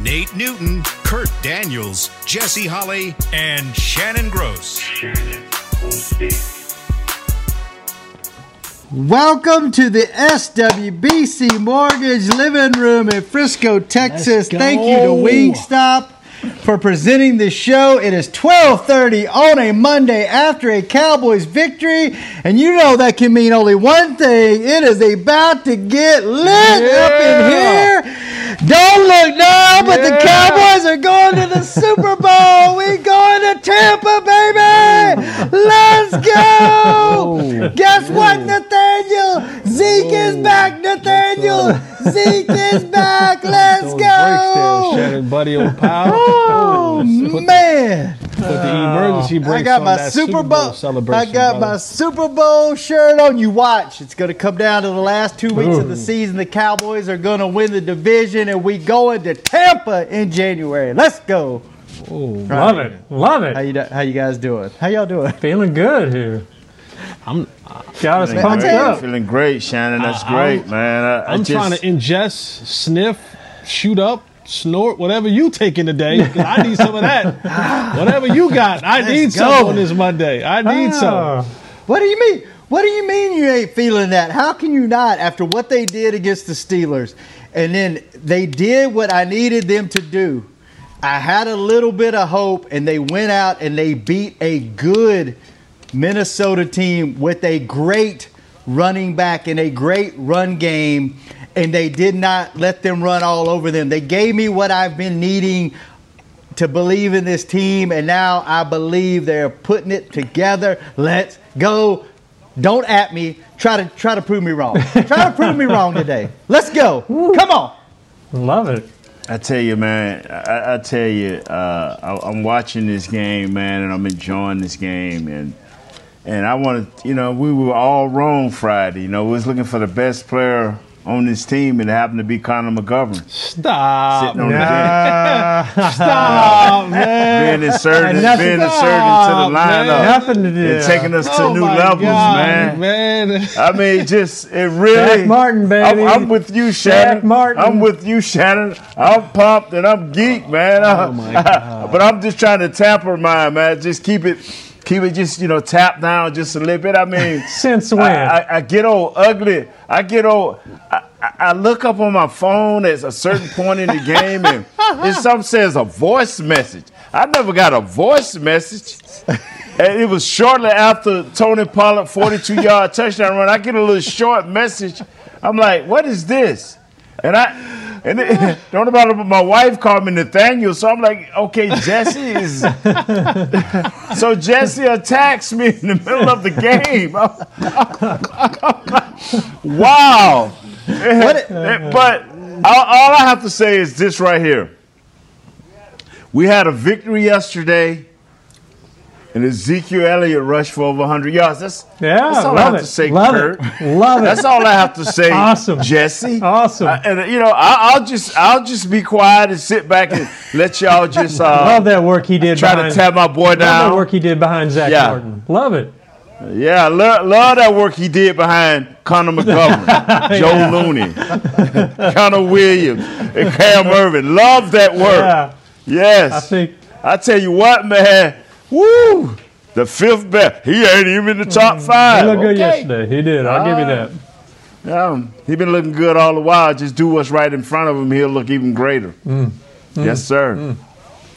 Nate Newton, Kurt Daniels, Jesse Holley, and Shannon Gross. Welcome to the SWBC Mortgage Living Room in Frisco, Texas. Thank you to Wingstop for presenting the show. It is 12:30 on a Monday after a Cowboys victory, and you know that can mean only one thing. It is about to get lit up in here. Don't look now, but the Cowboys are going to the Super Bowl. We going to Tampa, baby. Let's go. Oh. Guess what, Nathaniel? Zeke is oh. back, Nathaniel. Zeke is back. Let's Those breaks there, go. Shannon, buddy, old pal. Oh, oh Put the- man! Put the emergency brakes I got on my that Super Bowl. celebration. I got brother. my Super Bowl shirt on. You watch. It's going to come down to the last two weeks of the season. The Cowboys are going to win the division, and we going to Tampa in January. Let's go. Love it. Love it. How it. you How you guys doing? How y'all doing? Feeling good here. I'm, Got us Man, pumped I up. Feeling great, Shannon. That's I- great, I'm- man. I, I I'm just, trying to ingest, sniff, shoot up, snort, whatever you taking today. 'cause I need some of that. whatever you got, I need some on this Monday. I need some. Ah, What do you mean? What do you mean you ain't feeling that? How can you not after what they did against the Steelers? And then they did what I needed them to do. I had a little bit of hope and they went out and they beat a good Minnesota team with a great running back and a great run game and they did not let them run all over them. They gave me what I've been needing to believe in this team, and now I believe they're putting it together. Let's go. Don't at me. Try to try to prove me wrong. try to prove me wrong today. Let's go. Come on. love it. I tell you, man. I, I tell you, uh, I, I'm watching this game, man, and I'm enjoying this game, and and I wanted, you know, we were all wrong Friday. You know, we was looking for the best player on this team, and it happened to be Connor McGovern Stop. sitting on the bench, Uh, Stop, man. being inserted, being inserted into the Stop, man. lineup, Nothing to do. and taking us to Oh new levels, God, man. man. I mean, just it really. Jack Martin, baby. I'm, I'm with you, Shannon. Martin. I'm with you, Shannon. I'm pumped and I'm geek, man. Oh my God. but I'm just trying to tamper mine, man. Just keep it, keep it, just you know, tap down just a little bit. I mean, Since when? I, I, I get old ugly. I get old. I, I- I look up on my phone at a certain point in the game, and it some says a voice message. I never got a voice message. And it was shortly after Tony Pollard 42 yard touchdown run. I get a little short message. I'm like, what is this? And I and it, don't about it, but my wife called me Nathaniel, so I'm like, okay, Jesse is. so Jesse attacks me in the middle of the game. wow. but all, all I have to say is this right here. We had a victory yesterday, and Ezekiel Elliott rushed for over 100 yards. That's, yeah, that's all love I have it. to say, love Kurt. it. Love it. That's all I have to say, Awesome. Jesse. Awesome. Uh, and you know, I, I'll just I'll just be quiet and sit back and let y'all just uh, love that work he did. try behind, to tap my boy Love that work he did behind Zach Yeah. Martin. Love it. Yeah, love, love that work he did behind Connor McGovern, Joe Looney, Connor Williams, and Cam Erving. Love that work. Yeah, Yes. I think I tell you what, man. Woo! The fifth best. He ain't even in the top five. he looked good Okay. yesterday. He did. I'll give you that. Yeah, he been looking good all the while. Just do what's right in front of him. He'll look even greater. Mm. Yes, sir.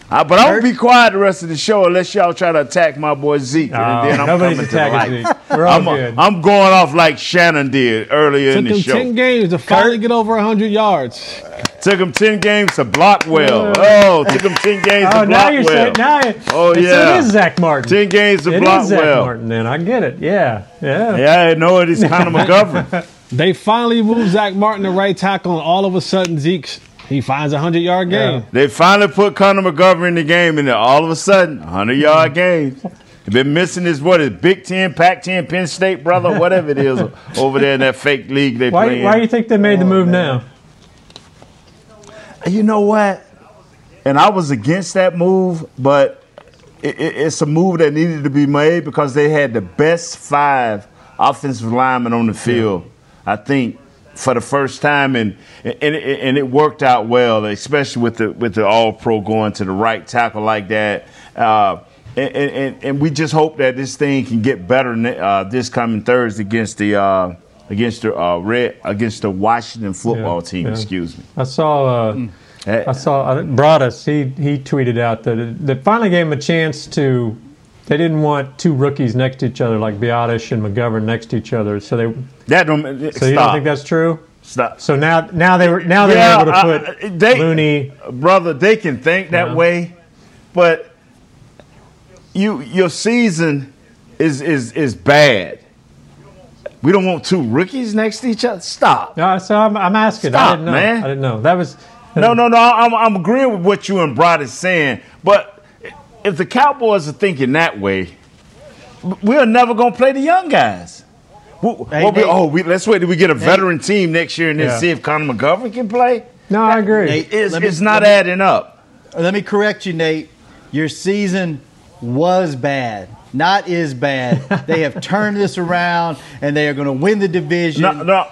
Uh, but I'm gonna be quiet the rest of the show unless y'all try to attack my boy Zeke, Oh, and then I'm nobody's coming to the attacking light. Zeke. We're all I'm, good. I'm going off like Shannon did earlier Took in the show. Took him show. 10 games to finally get over 100 yards. Took him ten games to block well. Oh, took him ten games oh, to now block you're well. saying now. it- Oh, so yeah. it is Zach Martin. Ten games to It block is Zach well. Martin. Then I get it. Yeah, yeah. Yeah, I know it is Connor McGovern. They finally moved Zach Martin to right tackle, and all of a sudden Zeke's he finds a hundred yard game. They finally put Connor McGovern in the game, and then all of a sudden, hundred yard games. Been missing his what is Big Ten, Pac Ten, Penn State, brother, whatever it is over there in that fake league they play. Why, in. why do you think they made the Oh, move now? You know what? And I was against that move, but it, it, it's a move that needed to be made because they had the best five offensive linemen on the field. I think for the first time, and and it, and it worked out well, especially with the with the All Pro going to the right tackle like that. Uh, and, and, and we just hope that this thing can get better uh, this coming Thursday against the uh, against the uh, red against the Washington football Yeah, team. yeah. Excuse me. I saw. Uh, I saw. I Broaddus. He he tweeted out that it, that finally gave him a chance to. They didn't want two rookies next to each other like Biadasz and McGovern next to each other. So they. That don't. So stop. you don't think that's true? Stop. So now now they were now they're Yeah, able to put I- they- Looney. brother, they can think that way, but you your season is is is bad. We don't want two rookies next to each other. Stop. No, so I'm, I'm asking. I Stop, didn't know. man. I didn't know. That was. Uh, no, no, no. I'm, I'm agreeing with what you and Brod is saying, but if the Cowboys are thinking that way, we are never gonna play the young guys. We- Hey, what we- Nate. oh, we, let's wait till we get a veteran team next year and then Yeah. see if Connor McGovern can play. No, I agree. Nate, It's, me- it's not me- adding up. Let me correct you, Nate. Your season was bad, not is bad. they have turned this around, and they are going to win the division. No, no.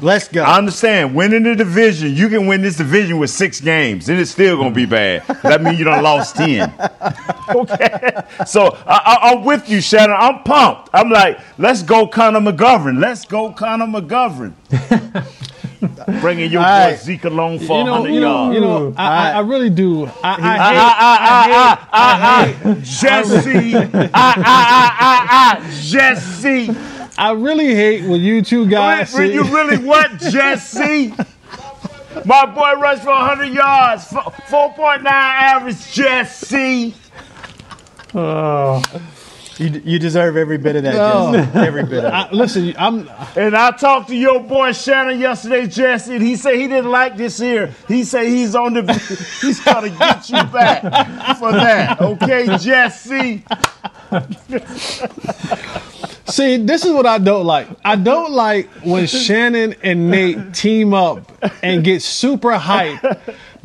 Let's go. I understand. Winning the division, you can win this division with six games, and it's still gonna be bad. That means you done lost ten. okay. So I, I, I'm with you, Shannon. I'm pumped. I'm like, let's go, Connor McGovern. Let's go, Connor McGovern. Bringing your All boy right. Zeke along for You know, 100 you know, yards. you know. I, I, I really do. I, I Ah, hate. ah, ah, ah, ah, ah, Jesse. Ah, ah, ah, ah, ah, Jesse. I really hate when you two guys. When say- you really what, Jesse? My boy rushed for 100 yards, 4.9 average, Jesse. Oh, you, you deserve every bit of that, Oh. Jesse. Every bit of it. I, listen, I'm. And I talked to your boy Shannon yesterday, Jesse, and he said he didn't like this here. He said he's on the, he's got to get you back for that, okay, Jesse? See, this is what I don't like. I don't like when Shannon and Nate team up and get super hype.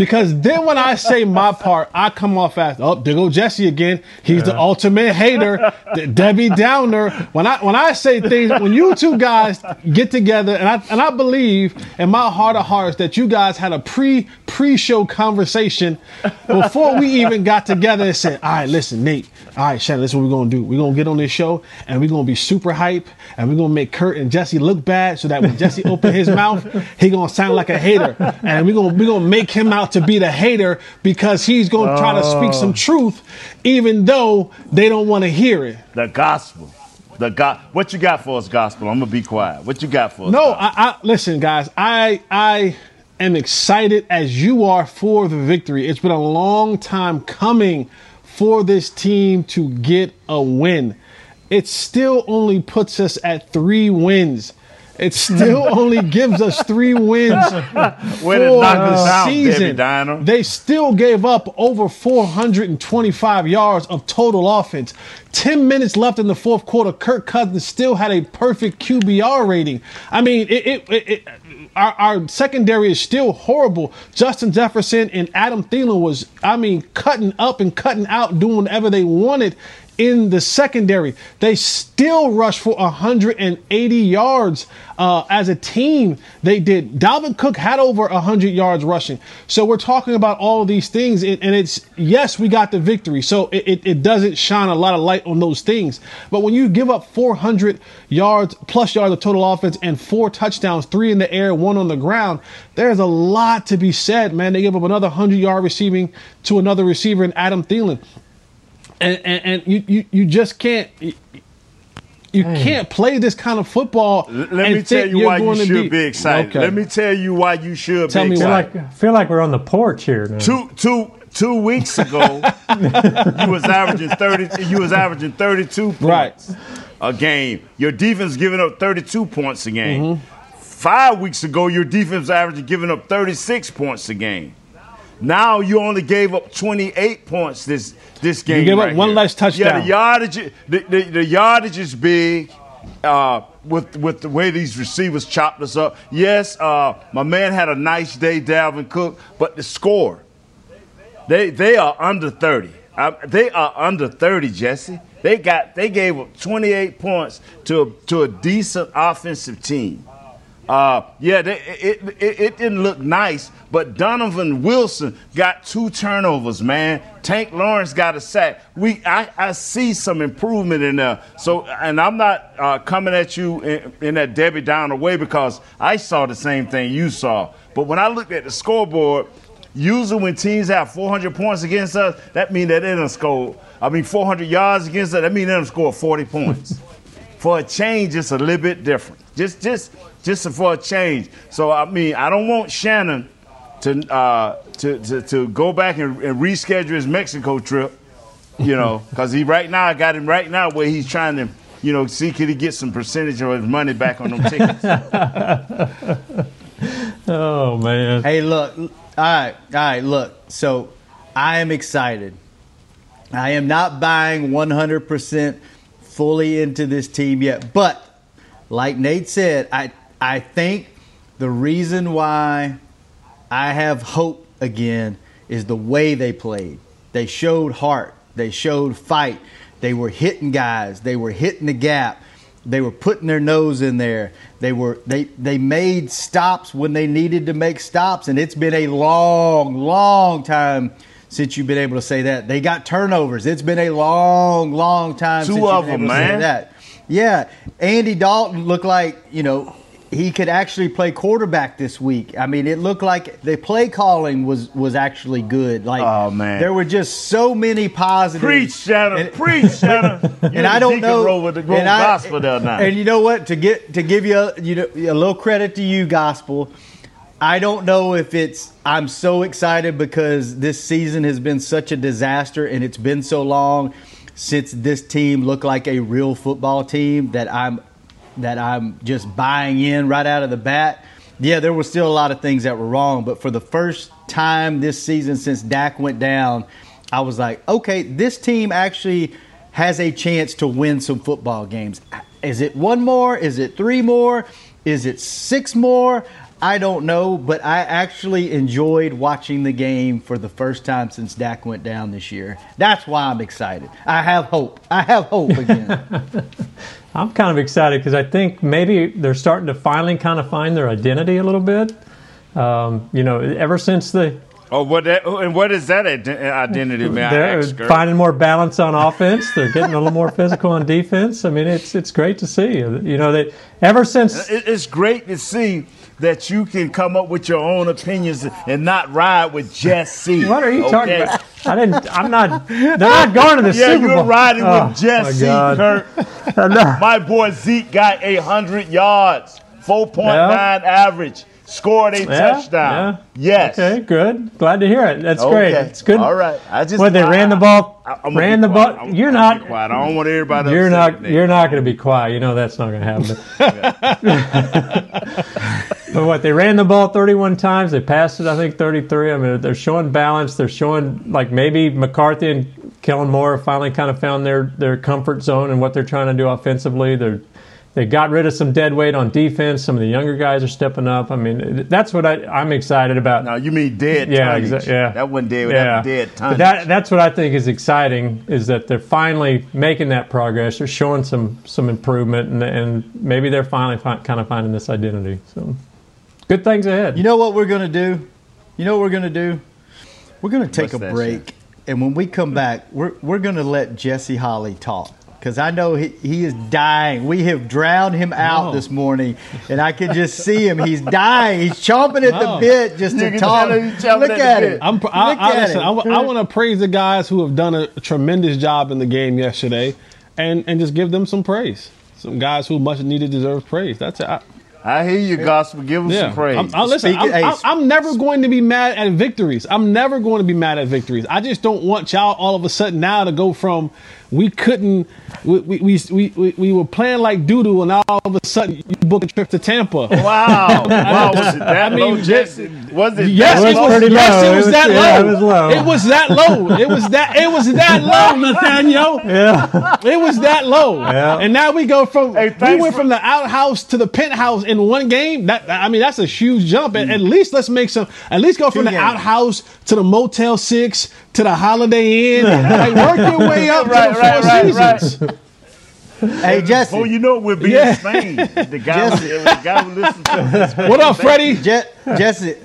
Because then when I say my part, I come off as, oh, there go Jesse again. He's the ultimate hater, the Debbie Downer. When I when I say things, when you two guys get together, and I and I believe in my heart of hearts that you guys had a pre pre show conversation before we even got together and said, all right, listen, Nate, all right, Shannon, this is what we're gonna do. We're gonna get on this show and we're gonna be super hype and we're gonna make Kurt and Jesse look bad so that when Jesse open his mouth, he gonna sound like a hater. And we're gonna we're gonna make him out to be the hater because he's gonna try to speak some oh. truth, even though they don't want to hear it. The gospel. The God. What you got for us, gospel? I'm gonna be quiet. What you got for us? No. I, I listen, guys. I I am excited as you are for the victory. It's been a long time coming for this team to get a win. It still only puts us at three wins. It still only gives us three wins for the down, season. Downer. They still gave up over 425 yards of total offense. 10 minutes left in the fourth quarter. Kirk Cousins still had a perfect QBR rating. I mean, it, it, it, it- our, our secondary is still horrible. Justin Jefferson and Adam Thielen was, I mean, cutting up and cutting out, doing whatever they wanted in the secondary. They still rushed for 180 yards uh, as a team. They did. Dalvin Cook had over 100 yards rushing. So we're talking about all these things, and, and it's yes, we got the victory. So it, it, it doesn't shine a lot of light on those things. But when you give up 400 yards plus yards of total offense and four touchdowns, three in the air, one on the ground, there's a lot to be said, man. They give up another 100 yard receiving to another receiver in Adam Thielen and, and, and you, you, you just can't you, you can't play this kind of football. Let and me tell think you you're why you should be, excited. Okay. Let me tell you why you should Tell be me feel why. excited. like I feel like we're on the porch here now. Two, two, two weeks ago, you was averaging thirty. You was averaging thirty-two points Right. a game. Your defense giving up thirty-two points a game. Mm-hmm. Five weeks ago, your defense was averaging giving up thirty-six points a game. Now you only gave up 28 points this this game. You gave right up one here. less touchdown. Yeah, the yardage the, the, the yardage is big. Uh, with with the way these receivers chopped us up. Yes, uh, my man had a nice day, Dalvin Cook, but the score, they they are under 30. Uh, they are under 30, Jesse. They got they gave up 28 points to a, to a decent offensive team. Uh, yeah, they, it, it, it didn't look nice, but Donovan Wilson got two turnovers, man. Tank Lawrence got a sack. We, I, I see some improvement in there. So, and I'm not uh, coming at you in, in that Debbie Downer way because I saw the same thing you saw. But when I looked at the scoreboard, usually when teams have 400 points against us, that means that they don't score. I mean, 400 yards against us, that means they don't score 40 points. for a change, it's a little bit different. Just, just, just for a change. So I mean, I don't want Shannon to uh, to, to, to go back and, and reschedule his Mexico trip. You know, because he right now I got him right now where he's trying to, you know, see could he get some percentage of his money back on them tickets. Oh man. Hey, look. All right, all right. Look. So, I am excited. I am not buying 100% fully into this team yet, but like Nate said, I I think the reason why I have hope again is the way they played. They showed heart. They showed fight. They were hitting guys. They were hitting the gap. They were putting their nose in there. They were they they made stops when they needed to make stops, and it's been a long, long time since you've been able to say that. They got turnovers. It's been a long, long time Two since of you've been them, able to say man. that. Yeah, Andy Dalton looked like you know he could actually play quarterback this week. I mean, it looked like the play calling was was actually good. Like, Oh, man. there were just so many positives. Preach, Shannon. And- Preach, Shannon. and I don't know. Roll with the and I- gospel there now. And you know what? To get to give you a, you know a little credit to you, gospel. I don't know if it's I'm so excited because this season has been such a disaster and it's been so long since this team looked like a real football team that I'm that I'm just buying in right out of the bat. Yeah, there were still a lot of things that were wrong, but for the first time this season since Dak went down, I was like, okay, this team actually has a chance to win some football games. Is it one more? Is it three more? Is it six more? I don't know, but I actually enjoyed watching the game for the first time since Dak went down this year. That's why I'm excited. I have hope. I have hope again. I'm kind of excited because I think maybe they're starting to finally kind of find their identity a little bit. Um, you know, ever since the oh, what that? And what is that identity, man? They're ask finding more balance on offense, they're getting a little more physical on defense. I mean, it's it's great to see. You know, they ever since It's great to see that you can come up with your own opinions and not ride with Jesse. what are you talking about? I didn't. I'm not. They're not going to the Yeah, Super Bowl. Yeah, you're riding Oh, with Jesse, my Kurt. My boy Zeke got 800 yards, four point nine average, scored a Yeah, touchdown. Yes. Okay, good. Glad to hear it. That's great. Okay. It's good. All right. I just What they I- ran the ball, I- I'm ran the quiet. ball. I'm- You're I'm not. quiet. I don't want everybody. You're not. You're not going to be quiet. You know that's not going to happen. but what they ran the ball 31 times. They passed it. I think 33. I mean, they're showing balance. They're showing like maybe McCarthy and Kellen Moore finally kind of found their their comfort zone and what they're trying to do offensively. They're they got rid of some dead weight on defense. Some of the younger guys are stepping up. I mean, that's what I, I'm excited about. No, you mean dead Yeah, exa- yeah. That wasn't dead. Yeah. Dead But tonnage. that that's what I think is exciting is that they're finally making that progress. They're showing some some improvement, and, and maybe they're finally fi- kind of finding this identity. So, good things ahead. You know what we're going to do? You know what we're going to do? We're going to take What's a that, break. And when we come back, we're, we're going to let Jesse Holley talk. Because I know he, he is dying. We have drowned him out No. this morning. And I can just see him. He's dying. He's chomping at No. the bit just You to talk. tell he's chomping Look at at it. I'm, I, Look I, at listen, it. I, want to praise the guys who have done a tremendous job in the game yesterday, and and just give them some praise. Some guys who much needed deserve praise. That's it. I, I hear you, gospel. Give them yeah. some praise. I'm, I, listen, I'm, I'm, I'm never going to be mad at victories. I'm never going to be mad at victories. I just don't want y'all all of a sudden now to go from we couldn't. We we we, we, we were playing like doodoo, and all of a sudden you book a trip to Tampa. Wow. wow. Was it that I low, mean, Was it Yes, that it low? was, pretty yes, low. it It was was- that yeah, low. it was low. It was that low. It was that. It was that low, Nathaniel. Yeah. It was that low. Yeah. And now we go from Hey, we went for- from the outhouse to the penthouse in one game. That I mean, that's a huge jump. At, mm. at least let's make some. At least go from the games. outhouse to the Motel Six to the Holiday Inn. like work your way up Right, to the right, Four right, right. Seasons. Hey Jesse, Oh, you know we'll be Yeah. in Spain. The guy, the guy who listens to this. What up, Freddie? Je- Jesse,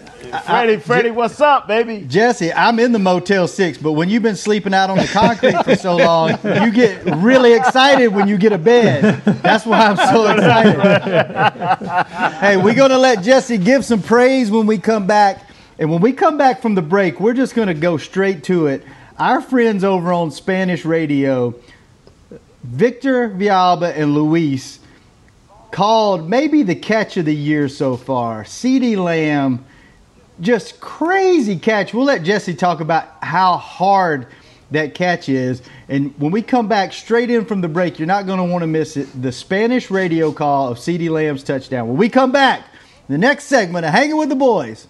Freddie, Freddie, what's up, baby? Jesse, I'm in the Motel Six, but when you've been sleeping out on the concrete for so long, you get really excited when you get a bed. That's why I'm so excited. hey, we're gonna let Jesse give some praise when we come back, and when we come back from the break, we're just gonna go straight to it. Our friends over on Spanish Radio, Victor Villalba and Luis, called maybe the catch of the year so far. CeeDee Lamb just crazy catch. We'll let Jesse talk about how hard that catch is. And when we come back straight in from the break, you're not going to want to miss it. The Spanish radio call of CeeDee Lamb's touchdown. When we come back, the next segment of Hanging with the Boys.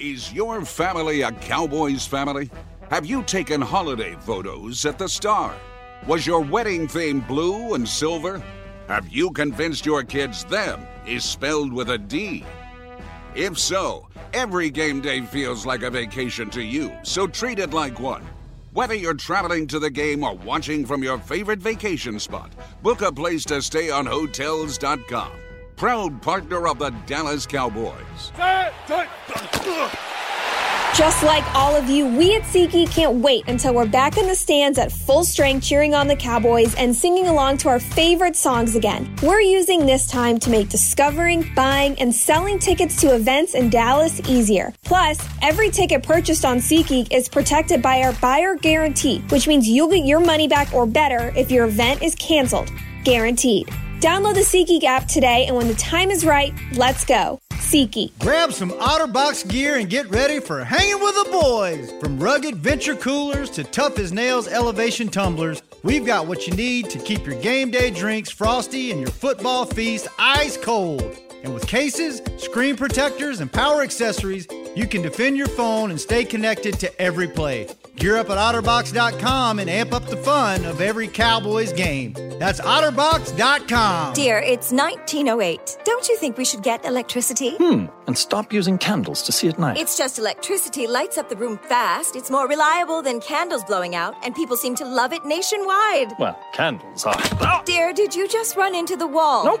Is your family a Cowboys family? Have you taken holiday photos at the Star? Was your wedding theme blue and silver? Have you convinced your kids them is spelled with a D? If so, every game day feels like a vacation to you, so treat it like one. Whether you're traveling to the game or watching from your favorite vacation spot, book a place to stay on Hotels.com. Proud partner of the Dallas Cowboys. Just like all of you, we at SeatGeek can't wait until we're back in the stands at full strength cheering on the Cowboys and singing along to our favorite songs again. We're using this time to make discovering, buying, and selling tickets to events in Dallas easier. Plus, every ticket purchased on SeatGeek is protected by our buyer guarantee, which means you'll get your money back or better if your event is canceled. Guaranteed. Download the SeatGeek app today, and when the time is right, let's go. SeatGeek. Grab some OtterBox gear and get ready for hanging with the boys. From rugged venture coolers to tough as nails elevation tumblers, we've got what you need to keep your game day drinks frosty and your football feast ice cold. And with cases, screen protectors, and power accessories, you can defend your phone and stay connected to every play. Gear up at OtterBox.com and amp up the fun of every Cowboys game. That's OtterBox.com. Dear, it's 1908. Don't you think we should get electricity? Hmm, and stop using candles to see at night. It's just electricity lights up the room fast. It's more reliable than candles blowing out, and people seem to love it nationwide. well, candles are. Dear, did you just run into the wall? Nope.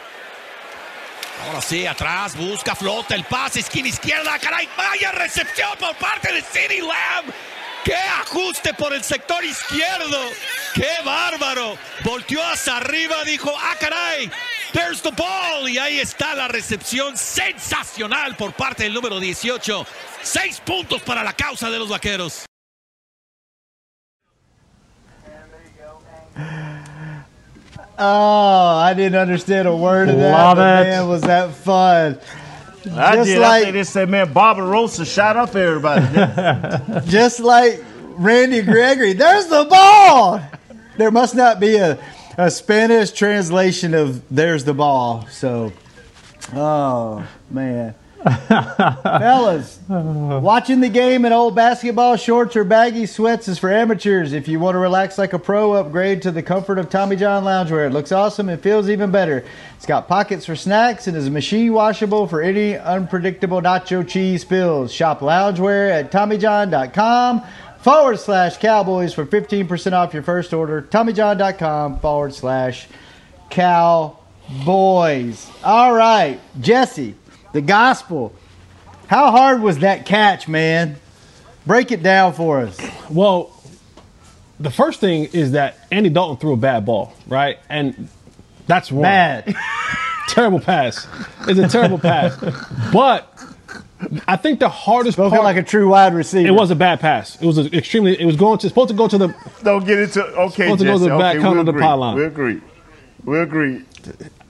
Ahora sí, atrás, busca, flota el pase, esquina izquierda, caray, vaya recepción por parte de CeeDee Lamb. ¡Qué ajuste por el sector izquierdo! ¡Qué bárbaro! Volteó hacia arriba, dijo, ¡ah, caray! There's the ball. Y ahí está la recepción sensacional por parte del número 18. Seis puntos para la causa de los vaqueros. Oh, I didn't understand a word of that. Love but it. Man, was that fun? I Just did. I like- think they said, man, Barbarossa shot up everybody. Just like Randy Gregory, there's the ball. There must not be a, a Spanish translation of "there's the ball." So, oh man, fellas, watching the game in old basketball shorts or baggy sweats is for amateurs. If you want to relax like a pro, upgrade to the comfort of Tommy John loungewear. It looks awesome and feels even better. It's got pockets for snacks and is machine washable for any unpredictable nacho cheese spills. Shop loungewear at TommyJohn.com forward slash Cowboys for 15% off your first order. TommyJohn.com forward slash Cowboys. All right, Jesse, the gospel. How hard was that catch, man? Break it down for us. Well, the first thing is that Andy Dalton threw a bad ball, right? And That's wrong. Bad. terrible pass. It's a terrible pass. But I think the hardest Spoken part like a true wide receiver. it was a bad pass. It was a extremely. It was going to supposed to go to the. Don't get into okay, Supposed to go to Jesse. the back okay, corner we of the agree. pylon. We agree. We agree.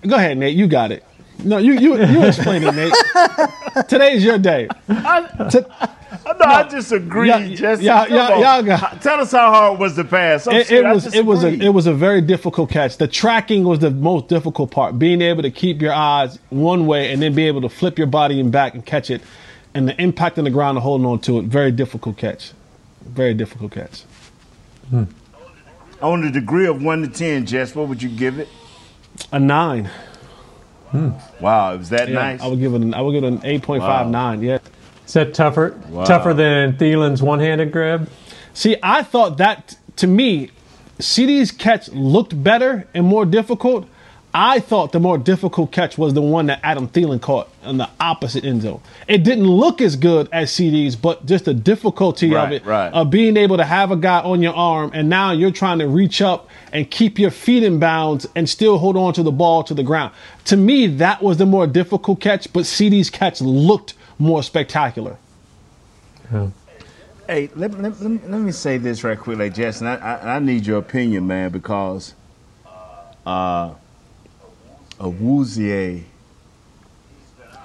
Go ahead, Nate. You got it. No, you you you explain it, Nate. Today's your day. To- No, I disagree, Yeah, Jesse. yeah, yeah, y'all got- Tell us how hard was the pass. I'm it, serious, it was it was a it was a very difficult catch. The tracking was the most difficult part. Being able to keep your eyes one way and then be able to flip your body and back and catch it, and the impact on the ground and holding on to it. Very difficult catch. Very difficult catch. Hmm. On the degree of one to ten, Jess, what would you give it? A nine. Hmm. Wow, it was that Yeah, nice. I would give it an I would give it an eight point five nine. Yeah. Is that tougher Wow. tougher than Thielen's one-handed grab? See, I thought that to me, CeeDee's catch looked better and more difficult. I thought the more difficult catch was the one that Adam Thielen caught in the opposite end zone. It didn't look as good as CeeDee's, but just the difficulty of it, right. of being able to have a guy on your arm, and now you're trying to reach up and keep your feet in bounds and still hold on to the ball to the ground. To me, that was the more difficult catch, but CeeDee's catch looked more spectacular. Hey, let, let, let, me- let me say this right quick, like Jess, and I, I, I need your opinion, man, because uh, Awuzie,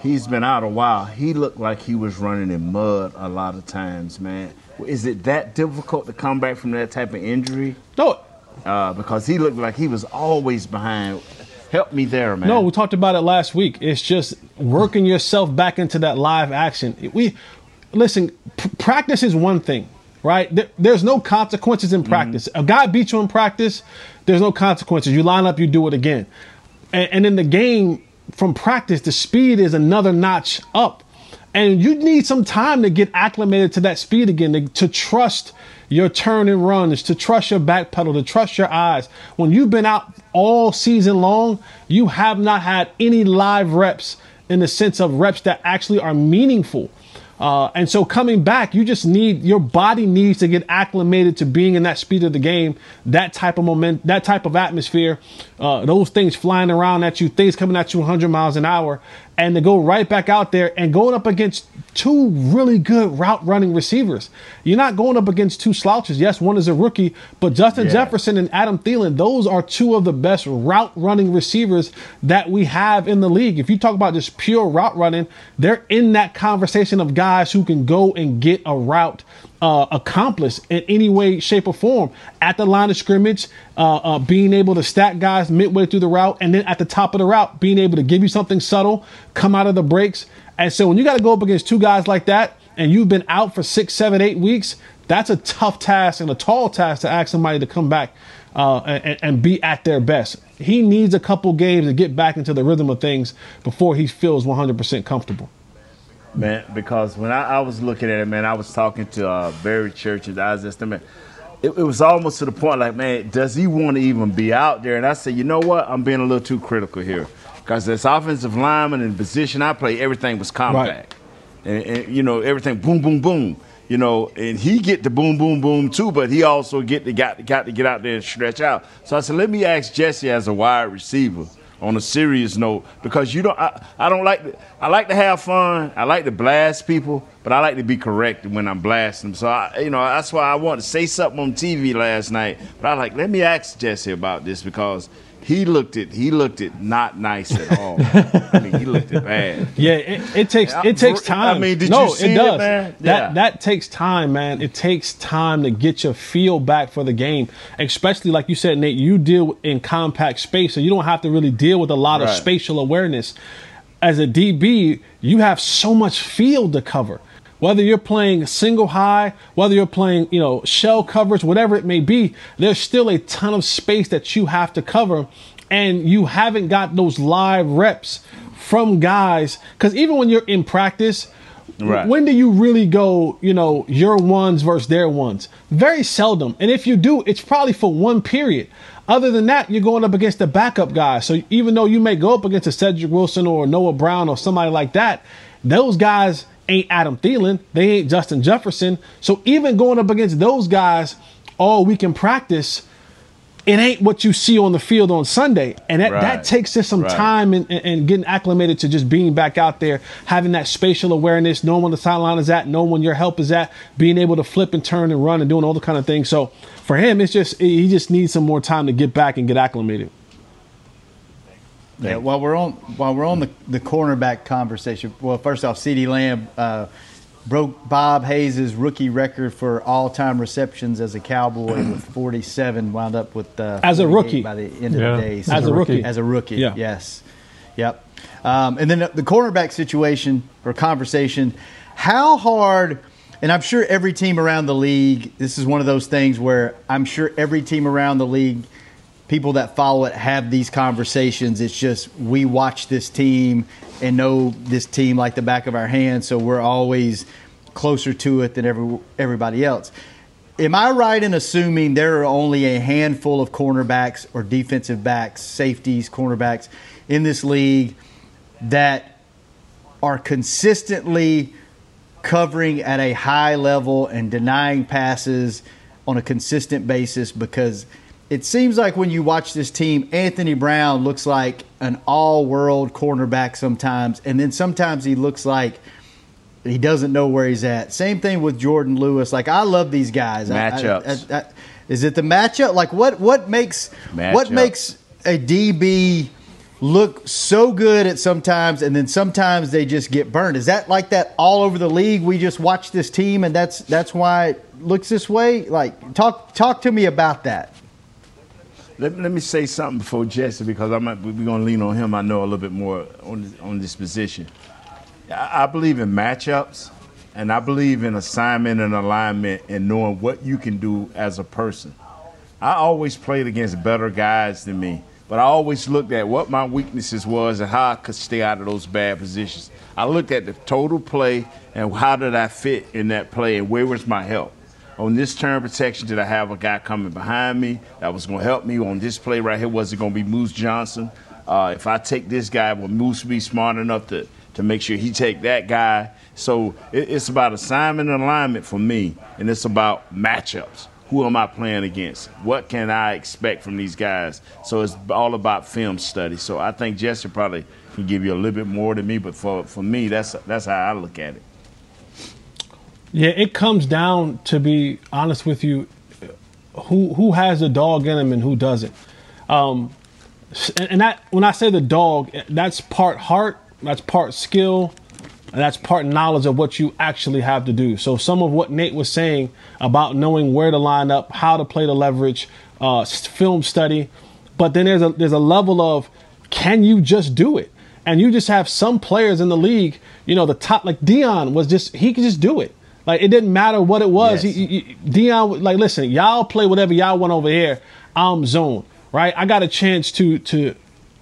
he's been out a while. He looked like he was running in mud a lot of times, man. Is it that difficult to come back from that type of injury? No, Uh, because he looked like he was always behind. Help me there, man. No, we talked about it last week. It's just working yourself back into that live action. We listen. P- practice is one thing, right? There, there's no consequences in practice. A guy beats you in practice. There's no consequences. You line up, you do it again. And, and in the game, from practice, the speed is another notch up. And you need some time to get acclimated to that speed again, to, to trust your turn and runs, to trust your back pedal, to trust your eyes. When you've been out all season long, you have not had any live reps in the sense of reps that actually are meaningful. Uh, and so coming back, you just need your body needs to get acclimated to being in that speed of the game, that type of moment, that type of atmosphere, uh, those things flying around at you, things coming at you 100 miles an hour, and to go right back out there and going up against two really good route running receivers. You're not going up against two slouches. Yes, one is a rookie, but Justin Yeah. Jefferson and Adam Thielen, those are two of the best route running receivers that we have in the league. If you talk about just pure route running, they're in that conversation of guys who can go and get a route uh, in any way, shape, or form at the line of scrimmage, uh, uh, being able to stack guys midway through the route, and then at the top of the route, being able to give you something subtle, come out of the breaks. And so when you got to go up against two guys like that, and you've been out for six, seven, eight weeks, that's a tough task and a tall task to ask somebody to come back uh, and, and be at their best. He needs a couple games to get back into the rhythm of things before he feels 100% comfortable. Man, because when I, I was looking at it, man, I was talking to uh, Barry Church and I was just, man, it, it was almost to the point like, man, does he want to even be out there? And I said, you know what? I'm being a little too critical here because this offensive lineman and position I play, everything was compact, and, and you know everything boom, boom, boom. You know, and he get the boom, boom, boom too, but he also get the got got to get out there and stretch out. So I said, let me ask Jesse as a wide receiver on a serious note because you don't I, I don't like to, I like to have fun. I like to blast people, but I like to be correct when I'm blasting them. So I, you know that's why I wanted to say something on TV last night. But I like let me ask Jesse about this because he looked it he looked it not nice at all. I mean he looked it bad. Yeah, it, it takes it takes for- I time. mean, did no, you see it it, man? That Yeah. that takes time, man. It takes time to get your feel back for the game, especially like you said, Nate. You deal in compact space, so you don't have to really deal with a lot of spatial awareness. As a DB, you have so much field to cover. Whether you're playing single high, whether you're playing, you know, shell coverage, whatever it may be, there's still a ton of space that you have to cover, and you haven't got those live reps from guys. Because even when you're in practice, Right. when do you really go, you know, your ones versus their ones? Very seldom. And if you do, it's probably for one period. Other than that, you're going up against the backup guy. So even though you may go up against a Cedric Wilson or Noah Brown or somebody like that, those guys ain't Adam Thielen. They ain't Justin Jefferson. So even going up against those guys all week in practice, it ain't what you see on the field on Sunday. And that, Right. that takes just some Right. time and, and, and getting acclimated to just being back out there, having that spatial awareness, knowing when the sideline is at, knowing when your help is at, being able to flip and turn and run and doing all the kind of things. So for him, it's just he just needs some more time to get back and get acclimated. Yeah, while we're on while we're on the, the cornerback conversation, well, first off, CeeDee Lamb uh, broke Bob Hayes' rookie record for all time receptions as a Cowboy with 47. Wound up with uh, As a rookie. by the end Yeah. of the day. As a rookie. as a rookie, Yeah. yes, yep. Um, and then the cornerback situation or conversation, how hard? And I'm sure every team around the league. This is one of those things where I'm sure every team around the league people that follow it have these conversations. It's just we watch this team and know this team like the back of our hand, so we're always closer to it than every, everybody else. Am I right in assuming there are only a handful of cornerbacks or defensive backs, safeties, cornerbacks in this league that are consistently covering at a high level and denying passes on a consistent basis because it seems like when you watch this team, Anthony Brown looks like an all world cornerback sometimes, and then sometimes he looks like he doesn't know where he's at. Same thing with Jourdan Lewis. Like I love these guys. I- I- Matchups. I- I- is it the matchup? Like what what makes what Matchups. makes a DB look so good at sometimes and then sometimes they just get burned. Is that like that all over the league? We just watch this team and that's that's why it looks this way? Like talk talk to me about that. Let, let me say something before Jesse because I might, we're going to lean on him. I know a little bit more on this, on this position. I, I believe in matchups, and I believe in assignment and alignment and knowing what you can do as a person. I always played against better guys than me, but I always looked at what my weaknesses was and how I could stay out of those bad positions. I looked at the total play and how did I fit in that play and where was my help. On this turn protection, did I have a guy coming behind me that was going to help me? On this play right here, was it going to be Moose Johnston? Uh, if I take this guy, will Moose be smart enough to, to make sure he take that guy? So it, it's about assignment and alignment for me, and it's about matchups. Who am I playing against? What can I expect from these guys? So it's all about film study. So I think Jesse probably can give you a little bit more than me, but for, for me, that's that's how I look at it. Yeah, it comes down to be honest with you, who who has a dog in him and who doesn't. Um, and, and that when I say the dog, that's part heart, that's part skill, and that's part knowledge of what you actually have to do. So some of what Nate was saying about knowing where to line up, how to play the leverage, uh, film study, but then there's a there's a level of can you just do it? And you just have some players in the league, you know, the top like Deion was just he could just do it. Like it didn't matter what it was. Yes. He, he, Deion, like, listen, y'all play whatever y'all want over here. I'm zone, right? I got a chance to to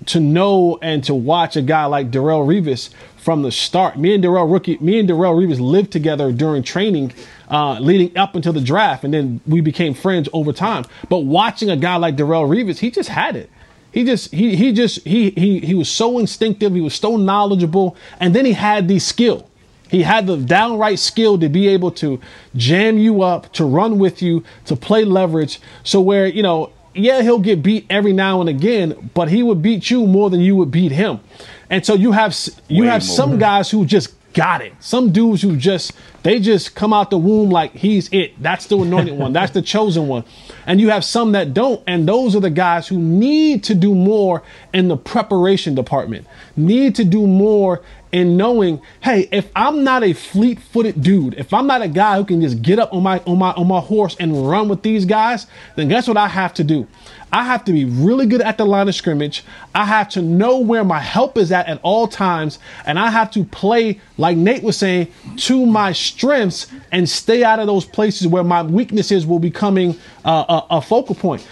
to know and to watch a guy like Darrelle Revis from the start. Me and Darrelle rookie, me and Darrelle Revis lived together during training, uh, leading up until the draft, and then we became friends over time. But watching a guy like Darrelle Revis, he just had it. He just he he just he he he was so instinctive. He was so knowledgeable, and then he had the skill. He had the downright skill to be able to jam you up, to run with you, to play leverage. So where you know, yeah, he'll get beat every now and again, but he would beat you more than you would beat him. And so you have you Way have more. some guys who just got it. Some dudes who just they just come out the womb like he's it. That's the anointed one. That's the chosen one. And you have some that don't, and those are the guys who need to do more in the preparation department. Need to do more in knowing, hey, if I'm not a fleet-footed dude, if I'm not a guy who can just get up on my on my on my horse and run with these guys, then guess what I have to do? I have to be really good at the line of scrimmage. I have to know where my help is at at all times, and I have to play like Nate was saying to my strengths and stay out of those places where my weaknesses will be becoming uh, a, a focal point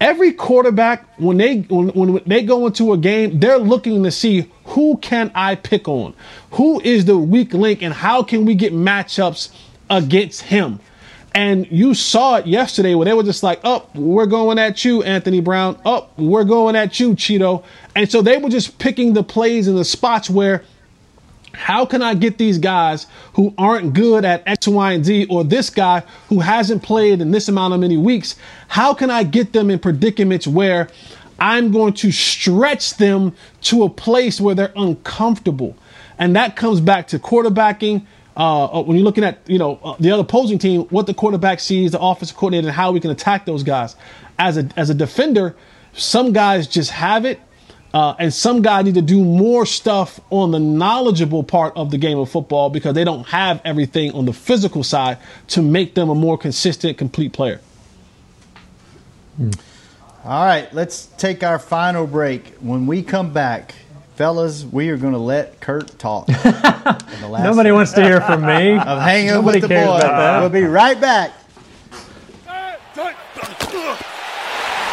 every quarterback when they when, when they go into a game they're looking to see who can i pick on? Who is the weak link and how can we get matchups against him? And you saw it yesterday where they were just like oh we're going at you anthony brown. Oh we're going at you cheeto. And so they were just picking the plays and the spots where How can I get these guys who aren't good at X, Y, and Z, or this guy who hasn't played in this amount of many weeks? How can I get them in predicaments where I'm going to stretch them to a place where they're uncomfortable? And that comes back to quarterbacking. Uh, when you're looking at you know uh, the other opposing team, what the quarterback sees, the offensive coordinator, and how we can attack those guys. As a as a defender, some guys just have it uh, and some guy need to do more stuff on the knowledgeable part of the game of football because they don't have everything on the physical side to make them a more consistent, complete player. All right, let's take our final break. When we come back, fellas, we are going to let Kurt talk. Nobody wants to hear from me. Of hanging Nobody with the cares boys. We'll be right back.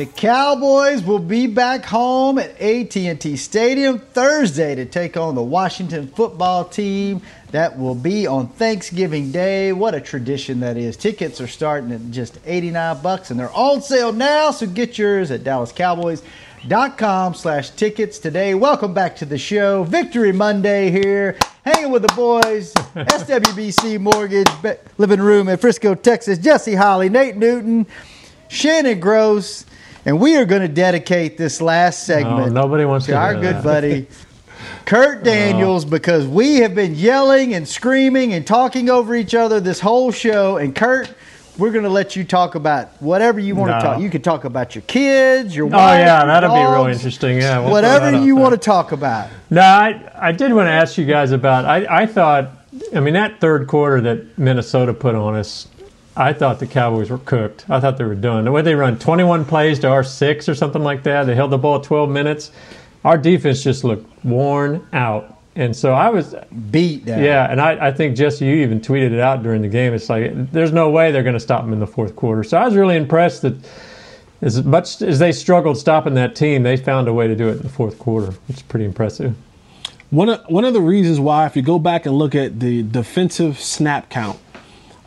The Cowboys will be back home at AT&T Stadium Thursday to take on the Washington football team. That will be on Thanksgiving Day. What a tradition that is. Tickets are starting at just 89 bucks and they're on sale now, so get yours at dallascowboys.com slash tickets today. Welcome back to the show. Victory Monday here. Hanging with the boys. SWBC Mortgage Living Room in Frisco, Texas. Jesse Holley, Nate Newton, Shannon Gross. And we are going to dedicate this last segment Oh, nobody wants to our good that. buddy Kurt Daniels because we have been yelling and screaming and talking over each other this whole show. And Kurt, we're going to let you talk about whatever you want No. to talk. You can talk about your kids, your wife. Oh yeah, your that'll be really interesting. Yeah, we'll whatever you there. want to talk about. No, I, I did want to ask you guys about. I, I thought, I mean, that third quarter that Minnesota put on us, I thought the Cowboys were cooked. I thought they were done. The way they run 21 plays to our six or something like that, they held the ball 12 minutes. Our defense just looked worn out. And so I was beat down. Yeah, and I, I think Jesse, you even tweeted it out during the game. It's like there's no way they're going to stop them in the fourth quarter. So I was really impressed that as much as they struggled stopping that team, they found a way to do it in the fourth quarter. It's pretty impressive. One of, one of the reasons why, if you go back and look at the defensive snap count,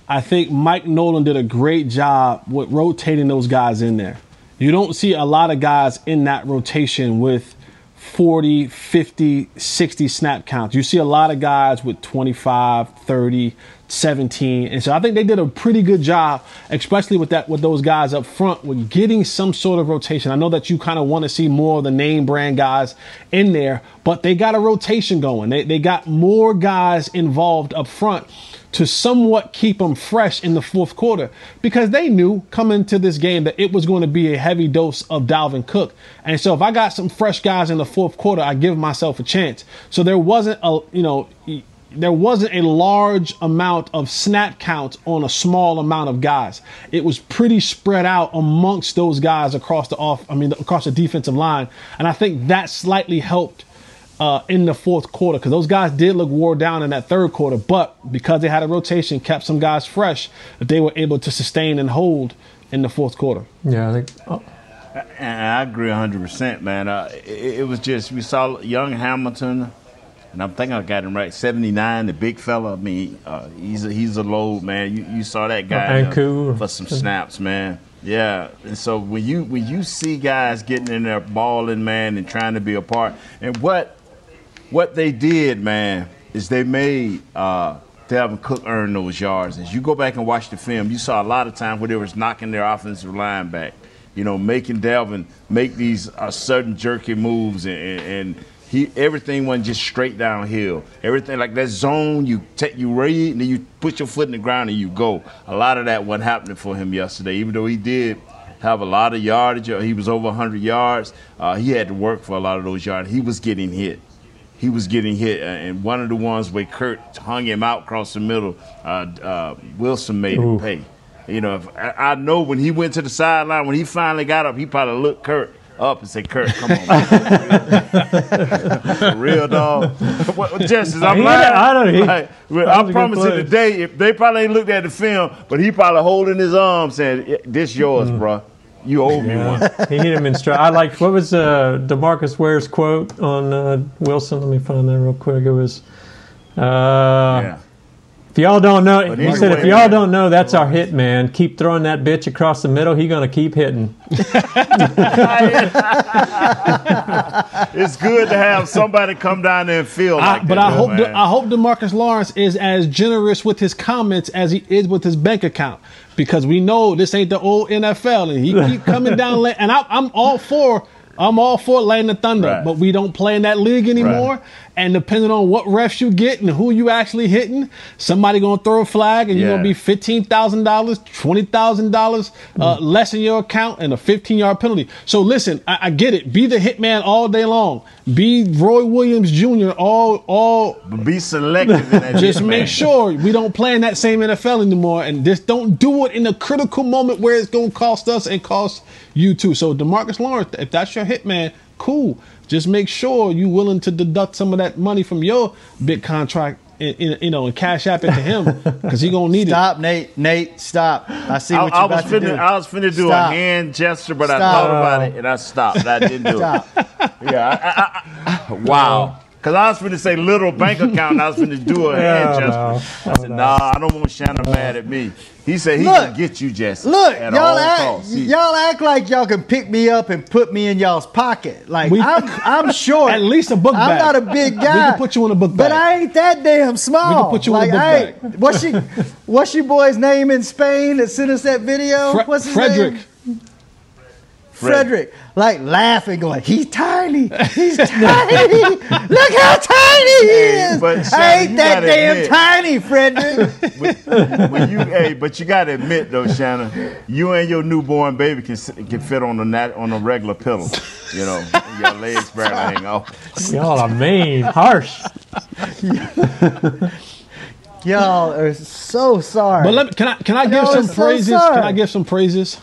I think Mike Nolan did a great job with rotating those guys in there. You don't see a lot of guys in that rotation with 40, 50, 60 snap counts. You see a lot of guys with 25, 30, 17. And so I think they did a pretty good job, especially with that with those guys up front with getting some sort of rotation. I know that you kind of want to see more of the name brand guys in there, but they got a rotation going. They, they got more guys involved up front to somewhat keep them fresh in the fourth quarter because they knew coming to this game that it was going to be a heavy dose of Dalvin Cook. And so if I got some fresh guys in the fourth quarter, I give myself a chance. So there wasn't a, you know, there wasn't a large amount of snap counts on a small amount of guys. It was pretty spread out amongst those guys across the off, I mean, across the defensive line. And I think that slightly helped uh, in the fourth quarter because those guys did look wore down in that third quarter, but because they had a rotation, kept some guys fresh, that they were able to sustain and hold in the fourth quarter. Yeah, I think. Oh. And I agree 100%, man. Uh, it, it was just, we saw young Hamilton, and I'm thinking I got him right. 79, the big fella. I mean, uh, he's a, he's a load, man. You, you saw that guy uh, for some snaps, man. Yeah, and so when you when you see guys getting in there balling, man, and trying to be a part, and what what they did, man, is they made uh, Dalvin Cook earn those yards. As you go back and watch the film, you saw a lot of times where they was knocking their offensive line back, you know, making Dalvin make these uh, sudden jerky moves and, and he everything wasn't just straight downhill. Everything like that zone, you take you read and then you put your foot in the ground and you go. A lot of that wasn't happening for him yesterday, even though he did have a lot of yardage. He was over 100 yards. Uh, he had to work for a lot of those yards. He was getting hit. He was getting hit, uh, and one of the ones where Kurt hung him out across the middle, uh, uh, Wilson made Ooh. him pay. You know, if, I, I know when he went to the sideline, when he finally got up, he probably looked Kurt up and said, Kurt, come on. real dog. What, Justice, I'm lying. I don't like, I promise you today, if they probably ain't looked at the film, but he probably holding his arm saying, this yours, mm. bro. You owe me one. he hit him in stride. I like, what was uh, DeMarcus Ware's quote on uh, Wilson? Let me find that real quick. It was, uh, yeah. If y'all don't know, but he anyway, said, if y'all don't know, that's our hit man. Keep throwing that bitch across the middle. He gonna keep hitting. it's good to have somebody come down there and feel like I, But I hope, De, I hope DeMarcus Lawrence is as generous with his comments as he is with his bank account because we know this ain't the old NFL, and he keep coming down. and I, I'm all for I'm all for laying the thunder, right. but we don't play in that league anymore. Right. And depending on what refs you get and who you actually hitting, somebody gonna throw a flag and yeah. you're gonna be fifteen thousand dollars, twenty thousand uh, dollars less in your account and a fifteen yard penalty. So listen, I, I, get it. Be the hitman all day long. Be Roy Williams Jr. all all. Be selective. just hitman. make sure we don't play in that same NFL anymore, and just don't do it in a critical moment where it's gonna cost us and cost you too. So DeMarcus Lawrence, if that's your hitman, cool. Just make sure you're willing to deduct some of that money from your big contract and, and, you know, and cash app it to him because he gonna need stop, it. Stop, Nate. Nate, stop. I see what I, you're I about to do. I was finna do stop. a hand gesture, but stop. I thought about it and I stopped. I didn't do stop. it. Yeah. I, I, wow. Uh, because I was going to say little bank account, and I was going to do a hand gesture. I said, nah, I don't want Shannon mad at me. He said he gonna get you, Jesse. Look, y'all act, y'all act like y'all can pick me up and put me in y'all's pocket. Like we, I'm, I'm short. At least a book bag. I'm not a big guy. We can put you in a book bag. But I ain't that damn small. We can put you like, in a book bag. What's your, what's your boy's name in Spain that sent us that video? Fre- what's his Frederick. name? Frederick, like laughing, going, he's tiny, he's tiny. Look how tiny he is. But Shannon, I ain't that damn admit, tiny, Frederick. when you, hey, but you gotta admit though, Shannon, you and your newborn baby can can fit on a nat, on a regular pillow. You know, your legs barely hang off. Y'all are mean, harsh. Y'all are so sorry. But let me, can I can I give some praises? can I give some praises?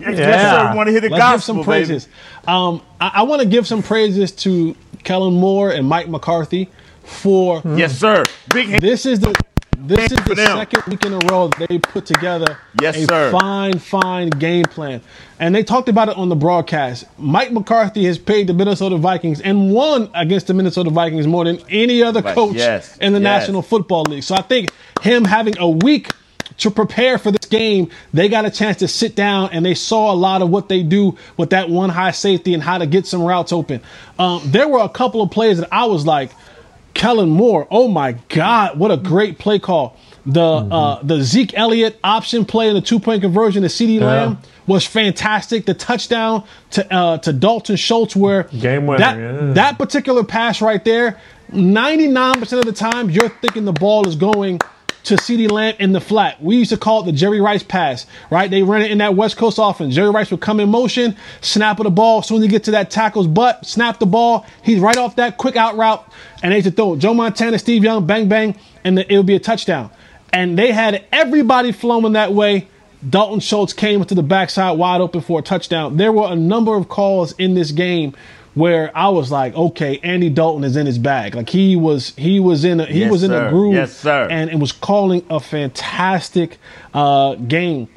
Yes, yeah. sir. Want to hear the Let's gospel, give some praises. Um, I, I want to give some praises to Kellen Moore and Mike McCarthy for yes, sir. Big. This is the this is the second week in a row they put together yes, a sir. fine, fine game plan. And they talked about it on the broadcast. Mike McCarthy has paid the Minnesota Vikings and won against the Minnesota Vikings more than any other coach yes, in the yes. National Football League. So I think him having a week to prepare for this game, they got a chance to sit down and they saw a lot of what they do with that one high safety and how to get some routes open. Um, there were a couple of plays that I was like, Kellen Moore, oh my God, what a great play call. The mm-hmm. uh, the Zeke Elliott option play in the two point conversion to CeeDee yeah. Lamb was fantastic. The touchdown to uh, to Dalton Schultz, where game winner, that, yeah. that particular pass right there, 99% of the time you're thinking the ball is going to CeeDee Lamb in the flat. We used to call it the Jerry Rice pass, right? They ran it in that West Coast offense. Jerry Rice would come in motion, snap of the ball. Soon as he get to that tackle's butt, snap the ball. He's right off that quick out route, and they used to throw. Joe Montana, Steve Young, bang, bang, and it would be a touchdown. And they had everybody flowing that way. Dalton Schultz came to the backside wide open for a touchdown. There were a number of calls in this game where I was like, okay, Andy Dalton is in his bag. Like he was, he was in, a, he Yes, was in sir. a groove, Yes, sir. and it was calling a fantastic uh, game.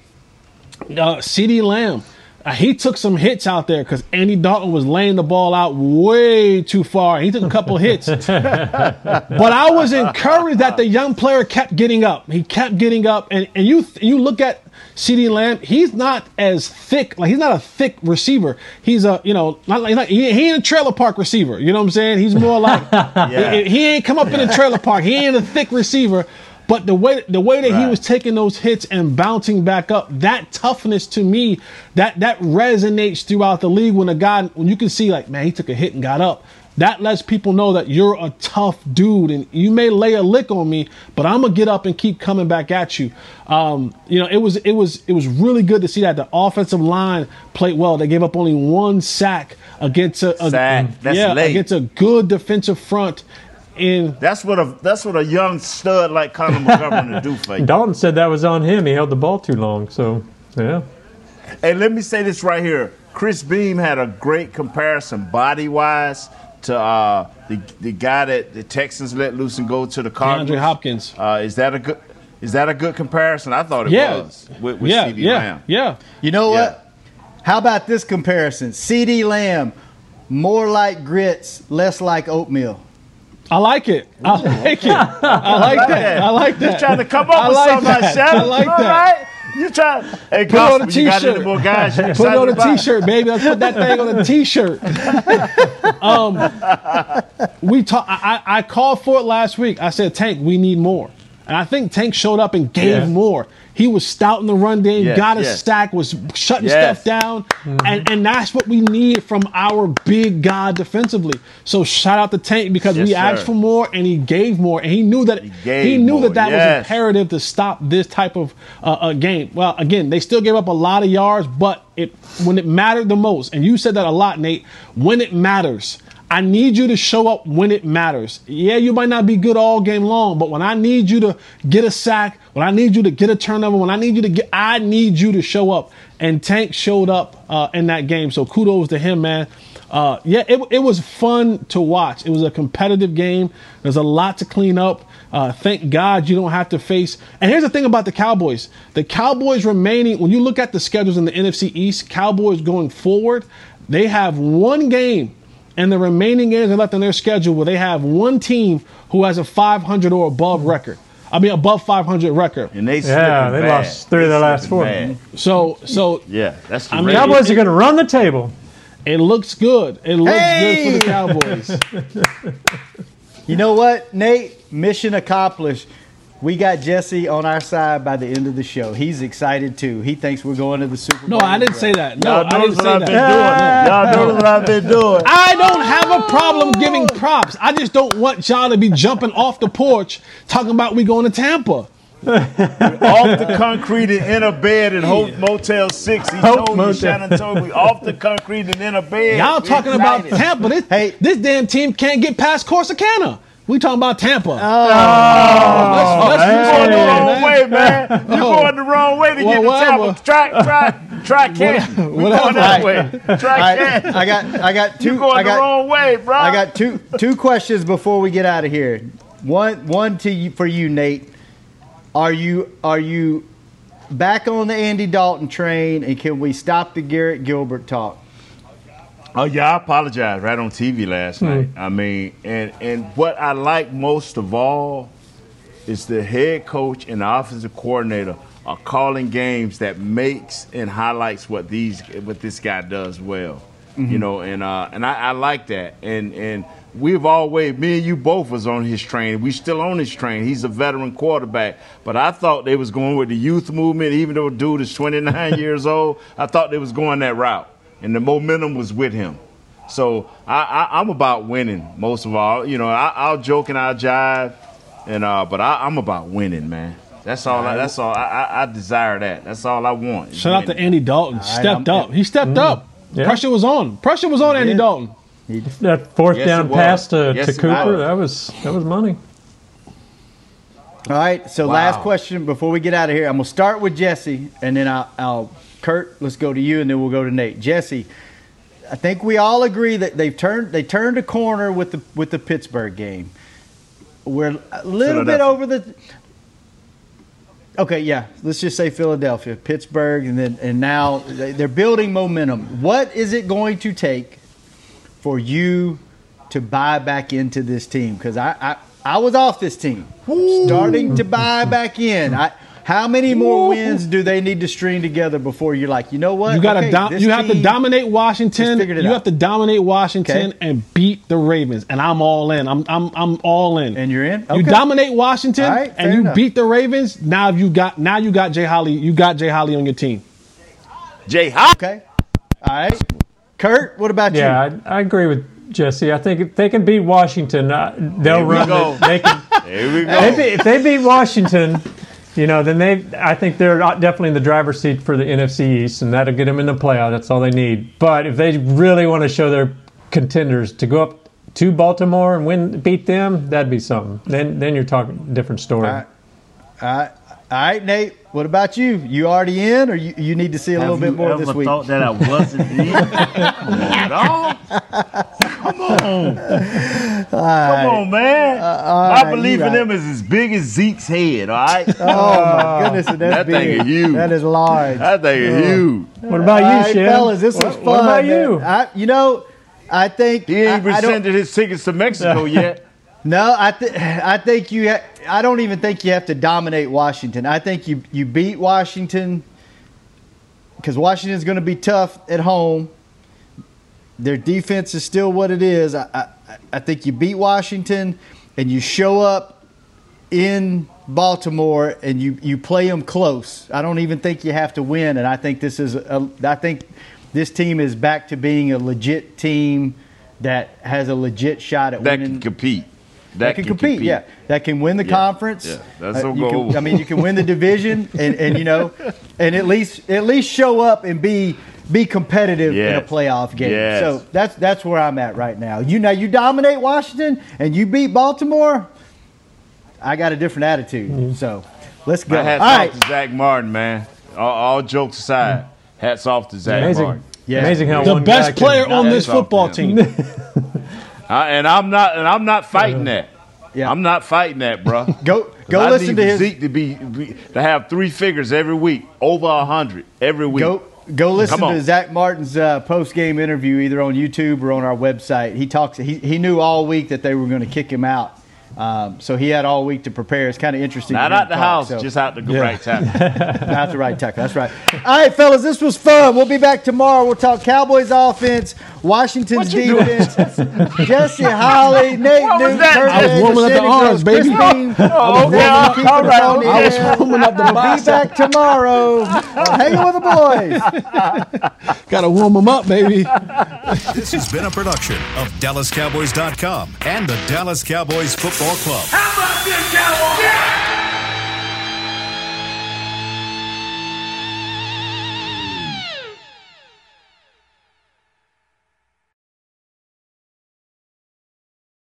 Uh, CeeDee Lamb, Uh, he took some hits out there because Andy Dalton was laying the ball out way too far. He took a couple hits, but I was encouraged that the young player kept getting up. He kept getting up, and, and you you look at CeeDee Lamb, he's not as thick. Like he's not a thick receiver. He's a you know not like he, he ain't a trailer park receiver. You know what I'm saying? He's more like he, he ain't come up in a trailer park. He ain't a thick receiver. But the way the way that he was taking those hits and bouncing back up, that toughness to me, that that resonates throughout the league. When a guy, when you can see like, man, he took a hit and got up. That lets people know that you're a tough dude, and you may lay a lick on me, but I'm gonna get up and keep coming back at you. Um, you know, it was it was it was really good to see that the offensive line played well. They gave up only one sack against a, a yeah late. against a good defensive front. In That's what a that's what a young stud like Connor McGovern to do for you. Dalton said that was on him. He held the ball too long. So, yeah. Hey, let me say this right here. Chris Beam had a great comparison body wise to uh, the the guy that the Texans let loose and go to the Cardinals. DeAndre Hopkins. Uh, is that a good is that a good comparison? I thought it Yeah. was with, with yeah, CeeDee yeah, Lamb. yeah. You know Yeah. what? How about this comparison? CeeDee Lamb, more like grits, less like oatmeal. I like it. I like it. I like that. I like that. You trying to come up I with like something, that. Chef? I like All that. right? You trying? Hey, Put it on a Gospel, you got any t-shirt. more guys? Put it on a t-shirt, baby. Let's put that thing on a t-shirt. um, we talk. I I called for it last week. I said, Tank, we need more, and I think Tank showed up and gave Yeah. more. He was stout in the run game, Yes, got a yes. stack, was shutting Yes. stuff down, and and that's what we need from our big guy defensively. So shout out to Tank because Yes, we asked sir. for more and he gave more, and he knew that gave he knew more, that that was imperative to stop this type of uh, uh, game. Well, again, they still gave up a lot of yards, but it when it mattered the most, and you said that a lot, Nate. When it matters, I need you to show up when it matters. Yeah, you might not be good all game long, but when I need you to get a sack, when I need you to get a turnover, when I need you to get, I need you to show up. And Tank showed up uh, in that game, so kudos to him, man. Uh, yeah, it, it was fun to watch. It was a competitive game. There's a lot to clean up. Uh, thank God you don't have to face. And here's the thing about the Cowboys: the Cowboys remaining. When you look at the schedules in the NFC East, Cowboys going forward, they have one game, and the remaining games are left on their schedule where they have one team who has a 500 or above record. I mean, above 500 record. And they Yeah, they bad. lost three of their last four. bad. So, so Yeah, that's the I mean, rate. Cowboys are going to run the table. it looks good. It looks Hey! good for the Cowboys. You know what, Nate? Mission accomplished. We got Jesse on our side by the end of the show. He's excited too. He thinks we're going to the Super Bowl. No, I didn't say that. No, Y'all I didn't say what I've that. been doing. Y'all notice what I've been doing. I don't have a problem giving props. I just don't want y'all to be jumping off the porch talking about we going to Tampa. off the concrete and in a bed in Hope Motel 6. He Hope told me, Motel. Shannon told me, off the concrete and in a bed. Y'all We talking about. Tampa. This, Hey. this damn team can't get past Corsicana. We talking about Tampa. Oh, let's, let's oh, you move going the wrong man. way, man. You Oh. going the wrong way to Well, get to whatever. Tampa. Try, try, try Canton. We whatever. going that way. All Try right, Canton. I got, I got two. You going I the wrong way, bro. I got two, two questions before we get out of here. One, one to you for you, Nate. Are you, are you back on the Andy Dalton train, and can we stop the Garrett Gilbert talk? Oh yeah, I apologize right on TV last Hmm. night. I mean, and and what I like most of all is the head coach and the offensive coordinator are calling games that makes and highlights what these what this guy does well. Mm-hmm. You know, and uh, and I, I like that. And and we've always me and you both was on his train. We still on his train. He's a veteran quarterback. But I thought they was going with the youth movement, even though dude is 29 years old. I thought they was going that route, and the momentum was with him. So I, I, I'm about winning most of all. You know, I, I'll joke and I'll jive. And uh, but I, I'm about winning, man. That's all. I, that's all. I, I, I desire that. That's all I want. is Shout out to. Andy Dalton. right, stepped I'm- up. He stepped Mm. up. Yeah. Pressure was on. Pressure was on Andy did. Dalton. That fourth Yes, down pass to, Yes, to Cooper, that was that was money. All right. So Wow. last question before we get out of here. I'm gonna start with Jesse, and then I'll, I'll Kurt. Let's go to you, and then we'll go to Nate. Jesse, I think we all agree that they've turned they turned a corner with the with the Pittsburgh game. We're a little bit over the. Okay, yeah. Let's just say Philadelphia, Pittsburgh, and then and now they- they're building momentum. What is it going to take for you to buy back into this team? Because I, I I was off this team, starting to buy back in. I, how many more wins do they need to string together before you're like, you know what? You got to Okay, dom- you have to dominate Washington. it You out. have to dominate Washington Okay. and beat the Ravens. And I'm all in. I'm I'm I'm all in. And you're in. You dominate Washington All right, fair and you enough. beat the Ravens. Now you got now you got Jay Holley. You got Jay Holley on your team. Jay Hop. Okay. All right. Kurt, what about Yeah, you? I, I agree with Jesse. I think if they can beat Washington, uh, they'll Here we run. go. It. They can. There we they go. beat, if they beat Washington, you know, then they. I think they're definitely in the driver's seat for the NFC East, and that'll get them in the playoff. That's all they need. But if they really want to show their contenders to go up to Baltimore and win, beat them, that'd be something. Then, then you're talking different story. All right. All right. All right, Nate. What about you? You already in, or you, you need to see a little bit more ever this week? thought that I wasn't in? Come on, dog. Come on. Come on, man. Uh, all My right, belief in right. them is as big as Zeke's head, all right? Oh my uh, goodness, that's That thing is huge. That is large. That thing is uh, huge. What about you, All right, Shem? fellas, this was fun. What about you? I, you know, I think He ain't I, I don't- rescinded his tickets to Mexico yet. No, I th- I think you. Ha- I don't even think you have to dominate Washington. I think you you beat Washington because Washington's going to be tough at home. Their defense is still what it is. I, I I think you beat Washington and you show up in Baltimore and you you play them close. I don't even think you have to win. And I think this is a, I think this team is back to being a legit team that has a legit shot at That winning That can compete. that, can, compete, Yeah, that can win the Yeah, conference. yeah, that's Uh, gonna you go can- I mean, you can win the division, and, and you know, and at least at least show up and be be competitive in a playoff game. Yes. So that's that's where I'm at right now. You know, you dominate Washington and you beat Baltimore. I got a different attitude. Mm-hmm. So let's go. My All hats right. to Zack Martin, man. All, all jokes aside, hats off to Zack Amazing. Martin. Yeah. Amazing how The one best guy can- player on this football team. I, and I'm not, and I'm not fighting that. Yeah. I'm not fighting that, bro. Go go I listen need to his Zeke to be, be to have three figures every week, over a hundred every week. Go go listen to Zack Martin's uh, post game interview either on YouTube or on our website. He talks. He, he knew all week that they were going to kick him out, um, so he had all week to prepare. It's kind of interesting. Not to out the talk, house, so- just out the right time. Not the right tackle. That's right. All right, fellas, this was fun. We'll be back tomorrow. We'll talk Cowboys offense, Washington's defense, Jesse Holley, Nate What was Newton, I was warming up the Sandy arms, baby. Oh, okay, We'll all keep it right, on the I was warming up the We'll be back tomorrow. on Hanging with the boys. Got to warm them up, baby. This has been a production of DallasCowboys.com and the Dallas Cowboys Football Club. How about this,